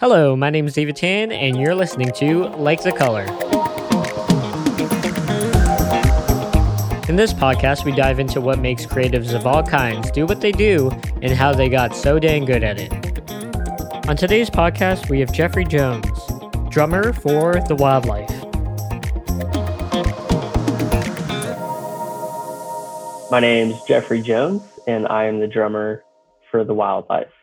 Hello, my name is David Tan, and you're listening to Like the Color. In this podcast, we dive into what makes creatives of all kinds do what they do and how they got so dang good at it. On today's podcast, we have Jeffrey Jones, drummer for The Wildlife. My name's Jeffrey Jones, and I am the drummer for The Wildlife.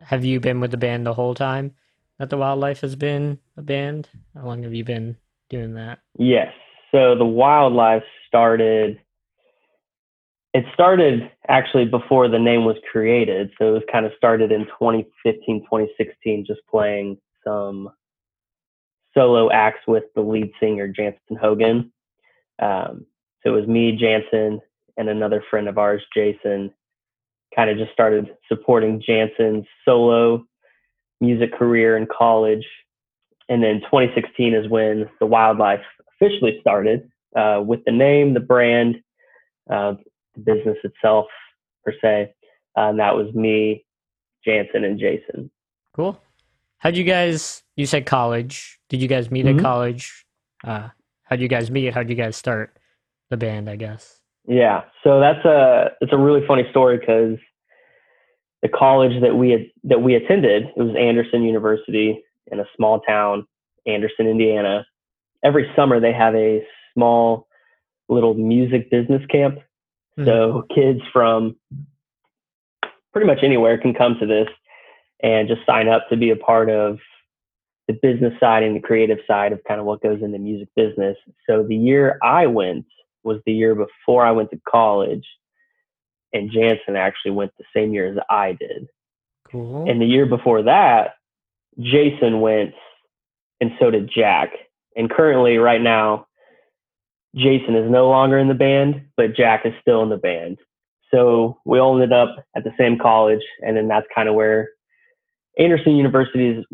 Have you been with the band the whole time that The Wildlife has been a band? How long have you been doing that? Yes. So The Wildlife started, it started actually before the name was created. So it was kind of started in 2015, 2016, just playing some solo acts with the lead singer, Jansen Hogan. Um, so it was me, Jansen, and another friend of ours, Jason, kind of just started supporting Jansen's solo music career in college. And then 2016 is when the wildlife officially started uh, with the name, the brand, uh, the business itself, per se. Uh, and that was me, Jansen, and Jason. Cool. How'd you guys, you said college. Did you guys meet Mhm. at college? Uh, how'd you guys meet? How'd you guys start the band, I guess? Yeah, so that's a it's a really funny story because the college that we had that we attended it was Anderson University in a small town, Anderson, Indiana. Every summer they have a small little music business camp. Mhm. So kids from pretty much anywhere can come to this and just sign up to be a part of the business side and the creative side of kind of what goes into music business. So the year I went was the year before I went to college, and Jansen actually went the same year as I did. Cool. And the year before that, Jason went, and so did Jack. And currently, right now, Jason is no longer in the band, but Jack is still in the band. So we all ended up at the same college, and then that's kind of where Anderson University is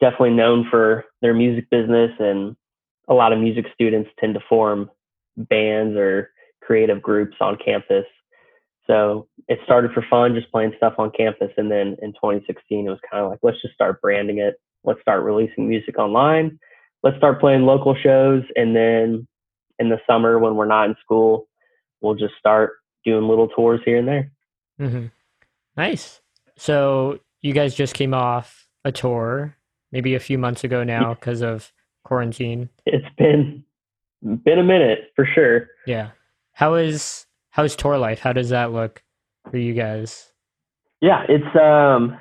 definitely known for their music business, and a lot of music students tend to form bands or creative groups on campus. So it started for fun, just playing stuff on campus. And then in 2016, it was kind of like, let's just start branding it. Let's start releasing music online. Let's start playing local shows. And then in the summer, when we're not in school, we'll just start doing little tours here and there. hmm Nice. So you guys just came off a tour, maybe a few months ago now because of quarantine. It's been been a minute for sure. Yeah. How is how's tour life? How does that look for you guys? Yeah, it's um,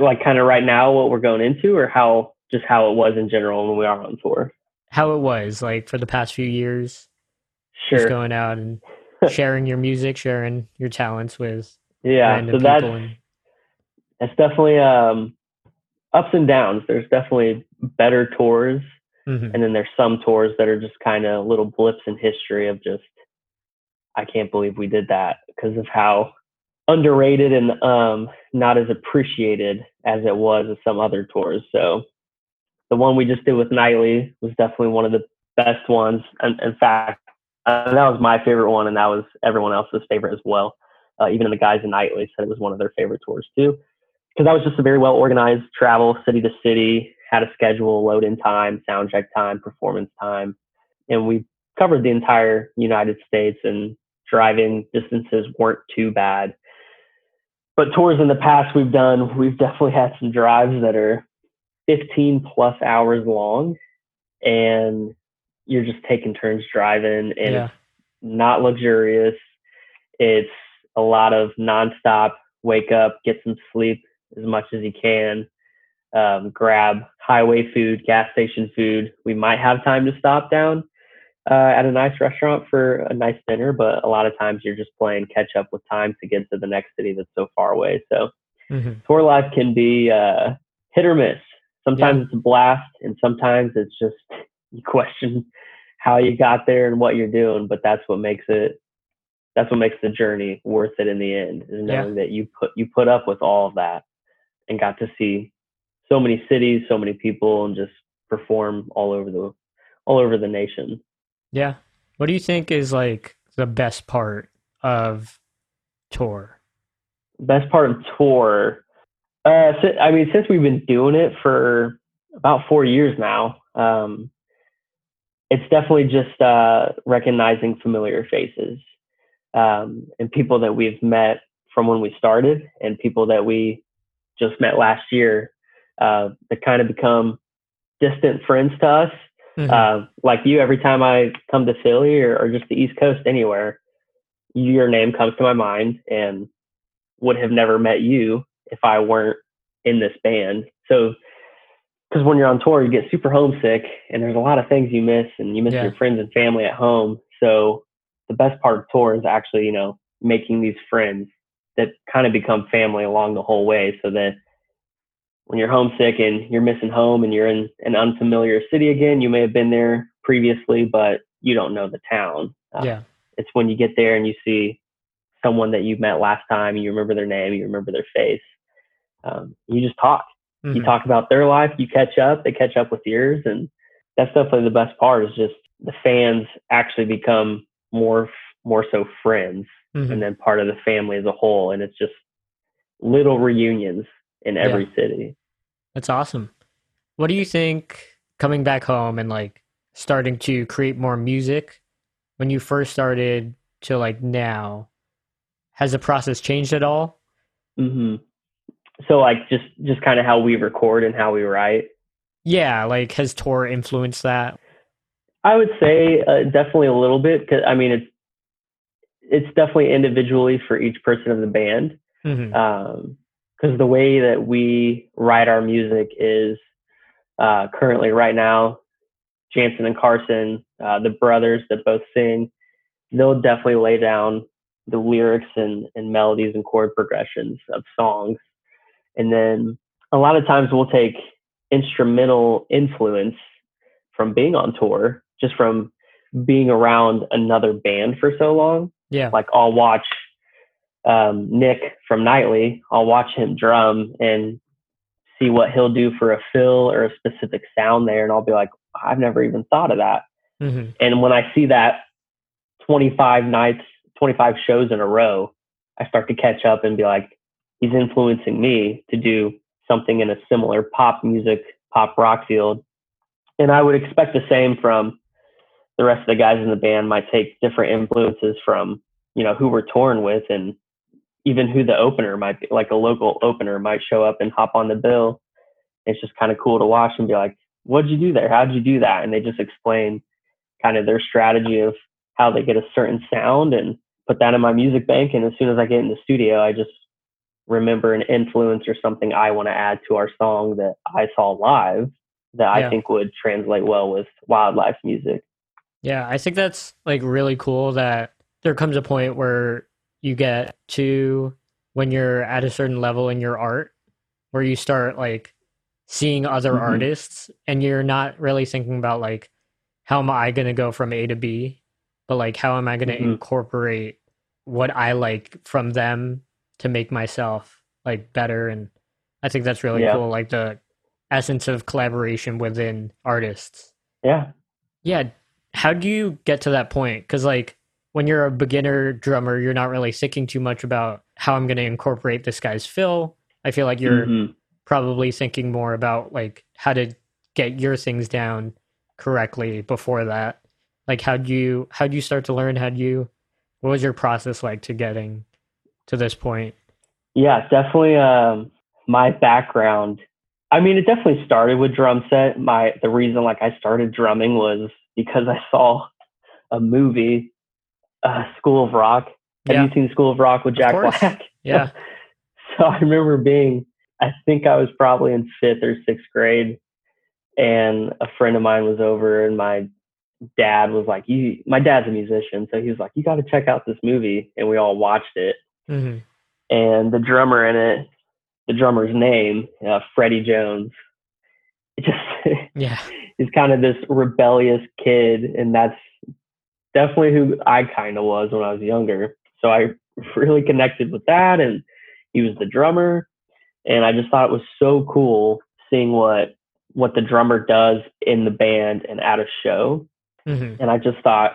like kind of right now what we're going into, or how just how it was in general when we are on tour. How it was like for the past few years, Sure. just going out and sharing your music, sharing your talents with yeah. So that's and, it's definitely um ups and downs. There's definitely better tours, Mhm. and then there's some tours that are just kind of little blips in history of just I can't believe we did that because of how underrated and um not as appreciated as it was as some other tours. So the one we just did with Nightly was definitely one of the best ones. And in fact, uh, that was my favorite one, and that was everyone else's favorite as well. Uh, even the guys in Nightly said it was one of their favorite tours too, because that was just a very well organized travel, city to city, had a schedule, load in time, sound check time, performance time, and we covered the entire United States, and driving distances weren't too bad. But tours in the past we've done, we've definitely had some drives that are 15 plus hours long, and you're just taking turns driving, and yeah. it's not luxurious. It's a lot of nonstop wake up, get some sleep as much as you can, um, grab highway food, gas station food. We might have time to stop down uh, at a nice restaurant for a nice dinner, but a lot of times you're just playing catch up with time to get to the next city that's so far away. So hmm tour life can be uh, hit or miss. Sometimes it's a blast, and sometimes it's just you question how you got there and what you're doing. But that's what makes it. That's what makes the journey worth it in the end. Is Yeah. knowing that you put you put up with all of that and got to see so many cities, so many people, and just perform all over the all over the nation. Yeah. What do you think is like the best part of tour? Best part of tour Uh, si- I mean, since we've been doing it for about four years now, um, it's definitely just uh, recognizing familiar faces um, and people that we've met from when we started and people that we just met last year uh, that kind of become distant friends to us. Mhm. Uh, like you, every time I come to Philly or, or just the East Coast, anywhere, your name comes to my mind and would have never met you if I weren't in this band. So, because when you're on tour, you get super homesick and there's a lot of things you miss and you miss Yeah. your friends and family at home. So, the best part of tour is actually, you know, making these friends that kind of become family along the whole way so that when you're homesick and you're missing home and you're in an unfamiliar city again, you may have been there previously, but you don't know the town. Uh, yeah. It's when you get there and you see someone that you met last time, you remember their name, you remember their face. Um, you just talk. You Mhm. talk about their life, you catch up, they catch up with yours. And that's definitely the best part is just the fans actually become more, more so friends Mhm. and then part of the family as a whole. And it's just little reunions in every city. That's awesome. What do you think coming back home and like starting to create more music when you first started to like now? Has the process changed at all? hmm So like just, just kind of how we record and how we write. Yeah, like has tour influenced that? I would say uh, definitely a little bit because I mean it's it's definitely individually for each person of the band hmm because the way that we write our music is uh, currently right now Jansen and Carson, uh, the brothers that both sing, they'll definitely lay down the lyrics and, and melodies and chord progressions of songs, and then a lot of times we'll take instrumental influence from being on tour, just from being around another band for so long. Yeah. Like I'll watch um, Nick from Nightly, I'll watch him drum and see what he'll do for a fill or a specific sound there, and I'll be like, I've never even thought of that. hmm And when I see that 25 nights, 25 shows in a row, I start to catch up and be like, he's influencing me to do something in a similar pop music, pop rock field. And I would expect the same from the rest of the guys in the band might take different influences from, you know, who we're touring with and even who the opener might be, like a local opener might show up and hop on the bill. It's just kind of cool to watch and be like, what'd you do there? How'd you do that? And they just explain kind of their strategy of how they get a certain sound and put that in my music bank. And as soon as I get in the studio, I just remember an influence or something I want to add to our song that I saw live that Yeah. I think would translate well with wildlife music. Yeah, I think that's like really cool that there comes a point where you get to when you're at a certain level in your art where you start like seeing other Mhm. artists and you're not really thinking about like how am I going to go from A to B, but like how am I going to Mhm. incorporate what I like from them to make myself like better and I think that's really Yeah. cool like the essence of collaboration within artists. Yeah. Yeah. How do you get to that point? Because, like, when you're a beginner drummer, you're not really thinking too much about how I'm going to incorporate this guy's fill. I feel like you're Mhm. probably thinking more about, like, how to get your things down correctly before that. Like, how do you, how do you start to learn? How do you, what was your process like to getting to this point? Yeah, definitely. Um, my background. I mean, it definitely started with drum set. My the reason like I started drumming was because I saw a movie, uh, School of Rock. Have Yeah. you seen School of Rock with Jack. Black? Yeah. so I remember being, I think I was probably in fifth or sixth grade, and a friend of mine was over, and my dad was like, "You." My dad's a musician, so he was like, "You got to check out this movie," and we all watched it hmm and the drummer in it, the drummer's name, uh, Freddie Jones. It just Yeah. he's kind of this rebellious kid, and that's definitely who I kind of was when I was younger. So I really connected with that, and he was the drummer, and I just thought it was so cool seeing what what the drummer does in the band and at a show. hmm And I just thought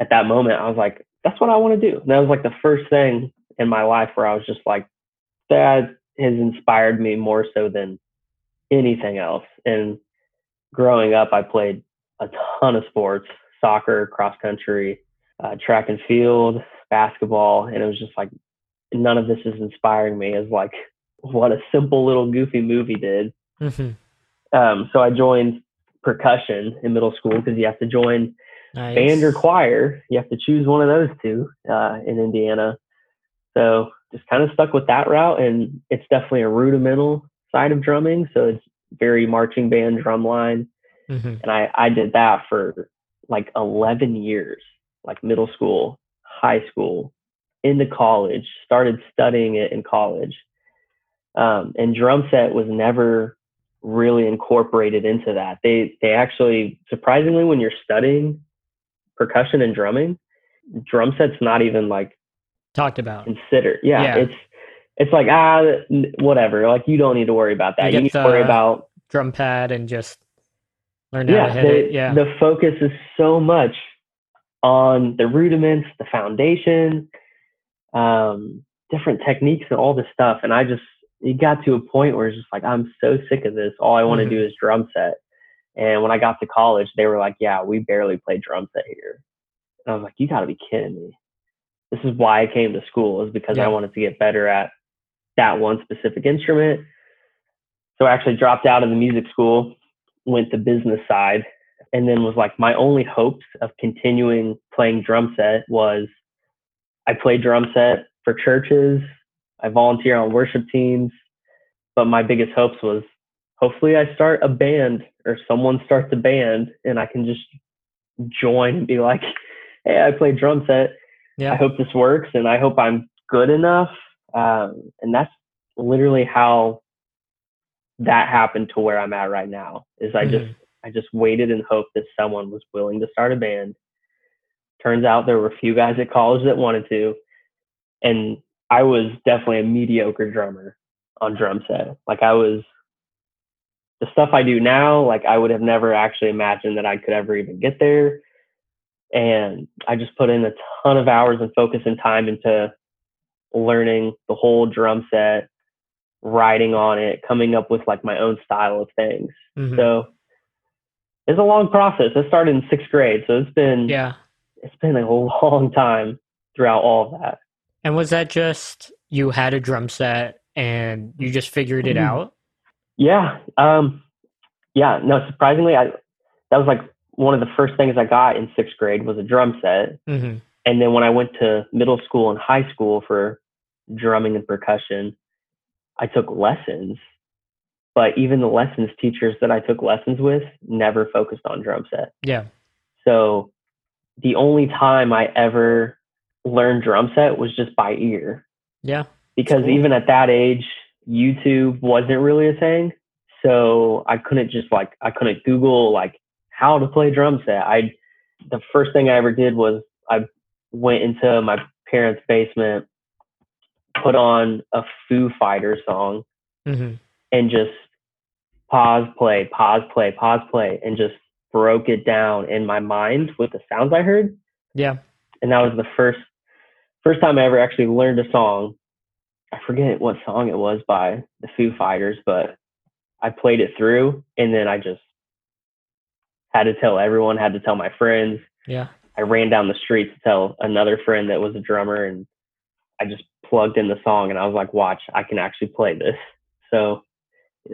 at that moment, I was like, that's what I want to do. And that was like the first thing in my life where I was just like, that has inspired me more so than anything else. And growing up, I played a ton of sports soccer, cross country, uh, track and field, basketball. And it was just like, none of this is inspiring me as like what a simple little goofy movie did. Mm-hmm. Um, so I joined percussion in middle school because you have to join nice. band or choir. You have to choose one of those two uh, in Indiana. So just kind of stuck with that route, and it's definitely a rudimental side of drumming. So it's very marching band drum line, mm-hmm. and I I did that for like 11 years, like middle school, high school, into college. Started studying it in college, um, and drum set was never really incorporated into that. They they actually surprisingly when you're studying percussion and drumming, drum set's not even like talked about. Considered. Yeah, yeah. it's it's like ah whatever. Like you don't need to worry about that. You, you need to worry about drum pad and just learn yeah, how to hit the, it. Yeah. The focus is so much on the rudiments, the foundation, um, different techniques and all this stuff. And I just it got to a point where it's just like I'm so sick of this. All I want to mm-hmm. do is drum set. And when I got to college, they were like, "Yeah, we barely play drum set here." And I was like, "You got to be kidding me!" This is why I came to school is because yeah. I wanted to get better at that one specific instrument. So I actually dropped out of the music school, went to business side, and then was like, my only hopes of continuing playing drum set was I play drum set for churches I volunteer on worship teams, but my biggest hopes was hopefully I start a band or someone starts a band and I can just join and be like, hey, I play drum set. Yeah. I hope this works and I hope I'm good enough. Um, and that's literally how that happened to where I'm at right now is I mm-hmm. just I just waited and hoped that someone was willing to start a band. Turns out there were a few guys at college that wanted to. And I was definitely a mediocre drummer on drum set. Like I was the stuff I do now, like I would have never actually imagined that I could ever even get there. And I just put in a ton of hours and focus and time into learning the whole drum set, writing on it, coming up with like my own style of things. Mm-hmm. So it's a long process. I started in sixth grade, so it's been yeah, it's been a long time throughout all of that. And was that just you had a drum set and you just figured it mm-hmm. out? Yeah. Um, yeah. No, surprisingly, I that was like one of the first things I got in sixth grade was a drum set. Mm-hmm. And then when I went to middle school and high school for drumming and percussion, I took lessons. But even the lessons teachers that I took lessons with never focused on drum set. Yeah. So the only time I ever learned drum set was just by ear. Yeah. Because cool. even at that age, YouTube wasn't really a thing. So I couldn't just like I couldn't Google like how to play drum set. I the first thing I ever did was I went into my parents' basement, put on a Foo Fighter song, mm-hmm. and just pause, play, pause, play, pause, play, and just broke it down in my mind with the sounds I heard. Yeah. And that was the first first time I ever actually learned a song. I forget what song it was by the Foo Fighters, but I played it through and then I just had to tell everyone, had to tell my friends. Yeah. I ran down the street to tell another friend that was a drummer and I just plugged in the song and I was like, watch, I can actually play this. So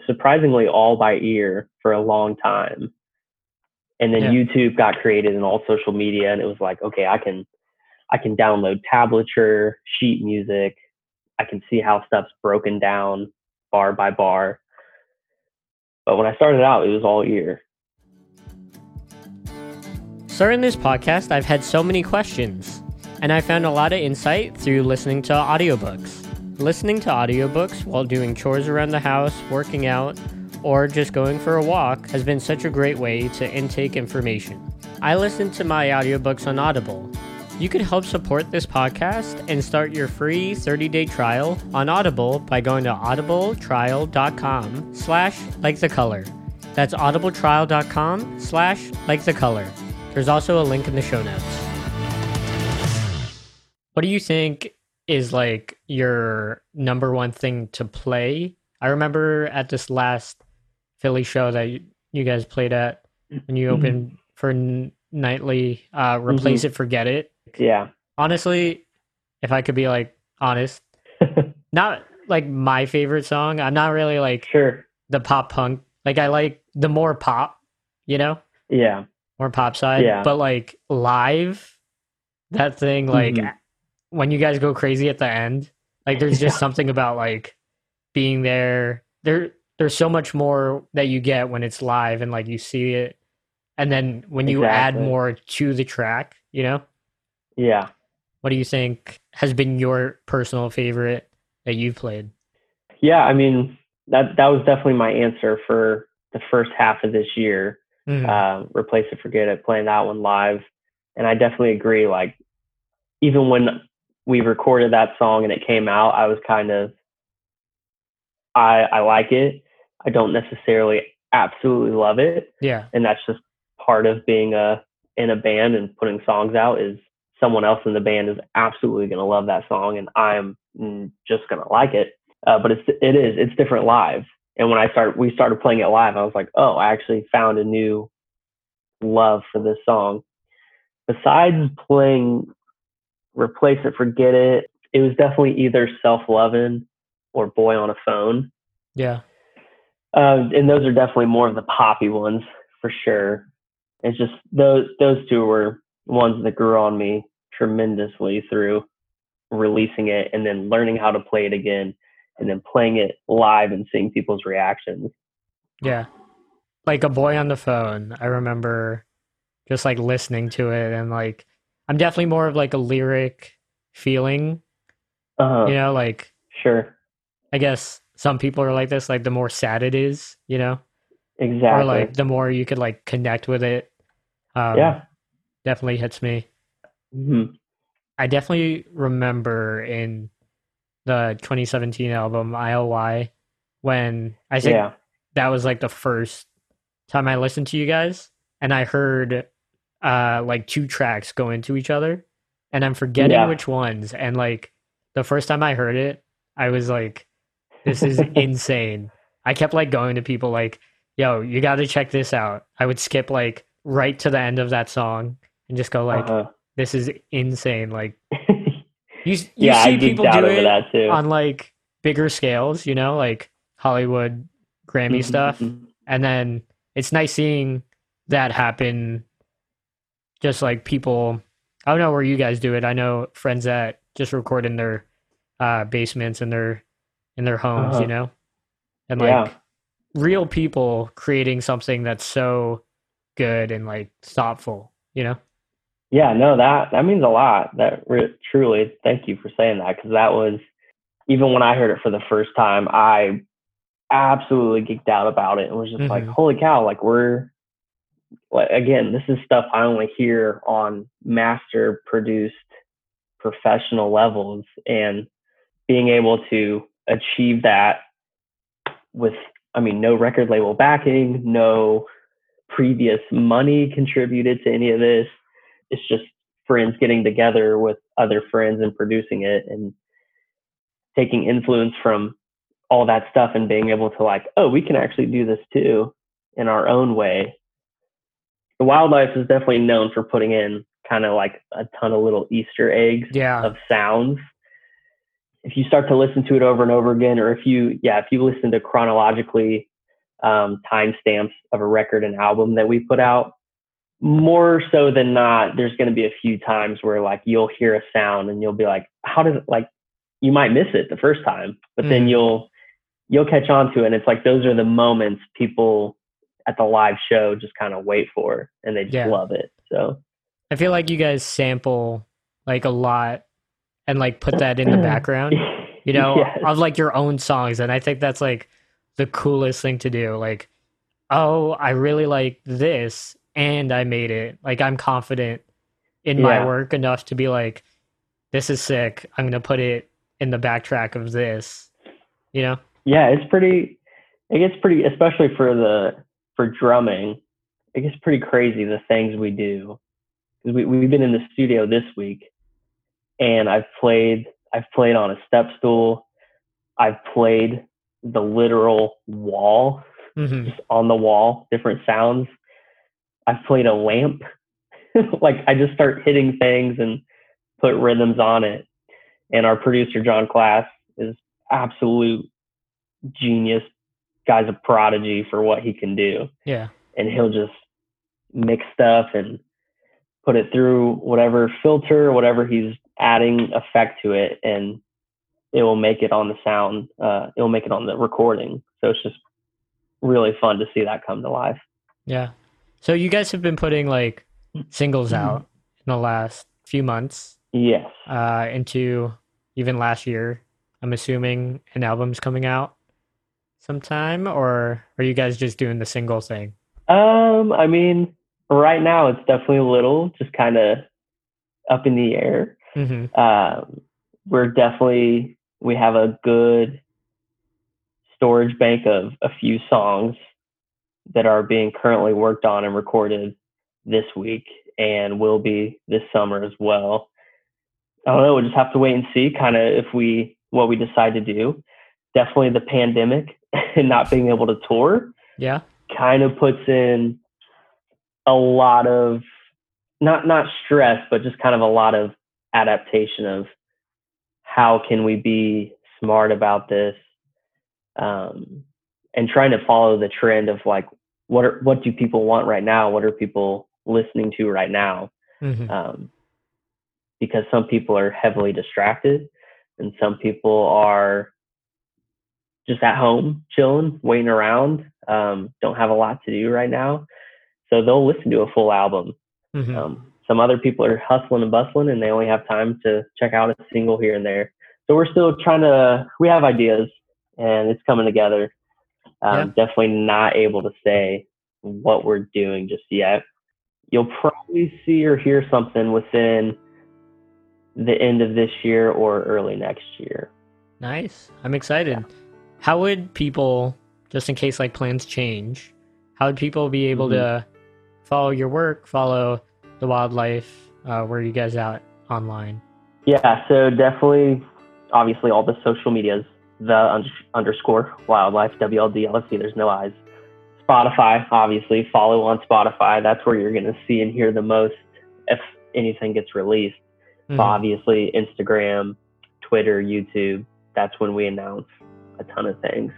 surprisingly all by ear for a long time. And then yeah. YouTube got created and all social media and it was like, okay, I can I can download tablature, sheet music. I can see how stuff's broken down bar by bar. But when I started out, it was all ear. So in this podcast, I've had so many questions, and I found a lot of insight through listening to audiobooks. Listening to audiobooks while doing chores around the house, working out, or just going for a walk has been such a great way to intake information. I listen to my audiobooks on Audible, you could help support this podcast and start your free 30-day trial on Audible by going to audibletrial.com slash like the color. That's audibletrial.com slash like the color. There's also a link in the show notes. What do you think is like your number one thing to play? I remember at this last Philly show that you, you guys played at when you Mm-hmm. opened for N- Nightly, uh, replace it, forget it. Yeah. Honestly, if I could be like honest, not like my favorite song. I'm not really like sure. the pop punk. Like I like the more pop, you know, Yeah. more pop side. Yeah. But like live, that thing, like Mhm. When you guys go crazy at the end, like there's just Yeah. something about like being there. There, there's so much more that you get when it's live and like you see it, and then when you add more to the track, you know. Yeah. What do you think has been your personal favorite that you've played? Yeah. I mean, that that was definitely my answer for the first half of this year. Mm, uh, replace it, forget it, playing that one live. And I definitely agree. Like, even when we recorded that song and it came out, I was kind of, I I like it. I don't necessarily absolutely love it, yeah, and that's just part of being a in a band and putting songs out. Is someone else in the band is absolutely going to love that song, and I'm mm, just going to like it. Uh, but it's it is it's different live. And when I start we started playing it live, I was like, oh, I actually found a new love for this song. Besides playing Replace It, Forget It, it was definitely either Self Lovin' or Boy on a Phone. yeah, Uh, and those are definitely more of the poppy ones for sure. It's just those those two were ones that grew on me tremendously through releasing it and then learning how to play it again and then playing it live and seeing people's reactions. yeah. Like a boy on the phone. I remember just like listening to it and like I'm definitely more of like a lyric feeling, Uh, you know, like Sure. I guess some people are like this, like the more sad it is, you know, Exactly. or like the more you could like connect with it. Um, yeah. definitely hits me. hmm I definitely remember in the 2017 album ILY when I think Yeah. that was like the first time I listened to you guys, and I heard uh like two tracks go into each other, and I'm forgetting Yeah. which ones. And like the first time I heard it, I was like, "This is insane." I kept like going to people like, "Yo, you got to check this out." I would skip like right to the end of that song and just go like, Uh-huh. "This is insane!" Like you, you yeah, see people do it that too. on like bigger scales, you know, like Hollywood Grammy Mhm, stuff. And then it's nice seeing that happen. Just like people, I don't know where you guys do it. I know friends that just record in their uh, basements and their in their homes, Uh-huh. you know, and like Yeah. real people creating something that's so good and like thoughtful, you know. Yeah, no, that that means a lot. That re- truly, thank you for saying that because that was even when I heard it for the first time, I absolutely geeked out about it and was just like, Mhm. "Holy cow!" Like we're like again, this is stuff I only hear on master produced professional levels, and being able to achieve that with, I mean, no record label backing, no previous money contributed to any of this it's just friends getting together with other friends and producing it and taking influence from all that stuff and being able to like oh we can actually do this too in our own way the wildlife is definitely known for putting in kind of like a ton of little easter eggs Yeah. of sounds if you start to listen to it over and over again or if you yeah if you listen to chronologically um, timestamps of a record and album that we put out more so than not there's going to be a few times where like you'll hear a sound and you'll be like how does it like you might miss it the first time but then Mhm. you'll you'll catch on to it and it's like those are the moments people at the live show just kind of wait for and they just Yeah. love it so I feel like you guys sample like a lot and like put that in the background. you know, Yes. of like your own songs. And I think that's like the coolest thing to do. Like, oh, I really like this and I made it. Like, I'm confident in my work enough to be like, this is sick. I'm going to put it in the backtrack of this, you know? yeah it's pretty it gets pretty especially for the for drumming it gets pretty crazy the things we do because we, we've been in the studio this week and i've played I've played on a step stool. I've played the literal wall, hmm just on the wall, different sounds. I've played a lamp. like I just start hitting things and put rhythms on it. And our producer John Class is absolute genius. Guy's a prodigy for what he can do. Yeah. And he'll just mix stuff and put it through whatever filter, whatever he's adding effect to it, and it will make it on the sound. Uh, it will make it on the recording. So it's just really fun to see that come to life. Yeah. So you guys have been putting like singles Mm-hmm. out in the last few months, Yes. uh, into even last year. I'm assuming an album's coming out sometime, or are you guys just doing the single thing? Um, I mean, right now it's definitely a little just kind of up in the air. hmm Um, we're definitely we have a good storage bank of a few songs that are being currently worked on and recorded this week and will be this summer as well. I don't know. We'll just have to wait and see kind of if we what we decide to do. Definitely the pandemic and not being able to tour Yeah. kind of puts in a lot of not not stress but just kind of a lot of adaptation of how can we be smart about this um, and trying to follow the trend of like what are what do people want right now? What are people listening to right now? Hmm um, because some people are heavily distracted and some people are just at home chilling waiting around um, don't have a lot to do right now. So they'll listen to a full album. Hmm um, some other people are hustling and bustling and they only have time to check out a single here and there. So we're still trying to we have ideas and it's coming together. Um, definitely not able to say what we're doing just yet. You'll probably see or hear something within the end of this year or early next year. Nice. I'm excited. How would people, just in case like plans change, how would people be able Mhm. to follow your work, follow the wildlife? Uh, where are you guys out online? Yeah, so definitely, obviously, all the social medias, the un- underscore wildlife, WLDLFC, there's no eyes. Spotify, obviously, follow on Spotify. That's where you're going to see and hear the most if anything gets released. Mhm. Obviously, Instagram, Twitter, YouTube, that's when we announce a ton of things.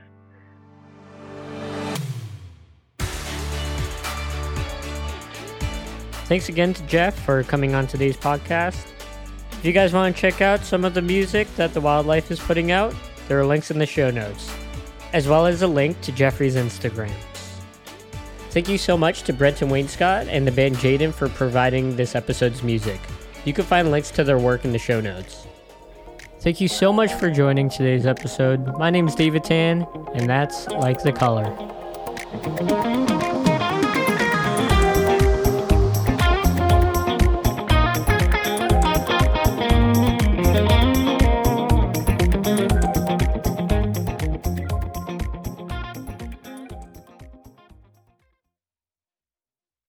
Thanks again to Jeff for coming on today's podcast. If you guys want to check out some of the music that the wildlife is putting out, there are links in the show notes, as well as a link to Jeffrey's Instagram. Thank you so much to Brent and Wayne Scott and the band Jaden for providing this episode's music. You can find links to their work in the show notes. Thank you so much for joining today's episode. My name is David Tan, and that's Like the Color.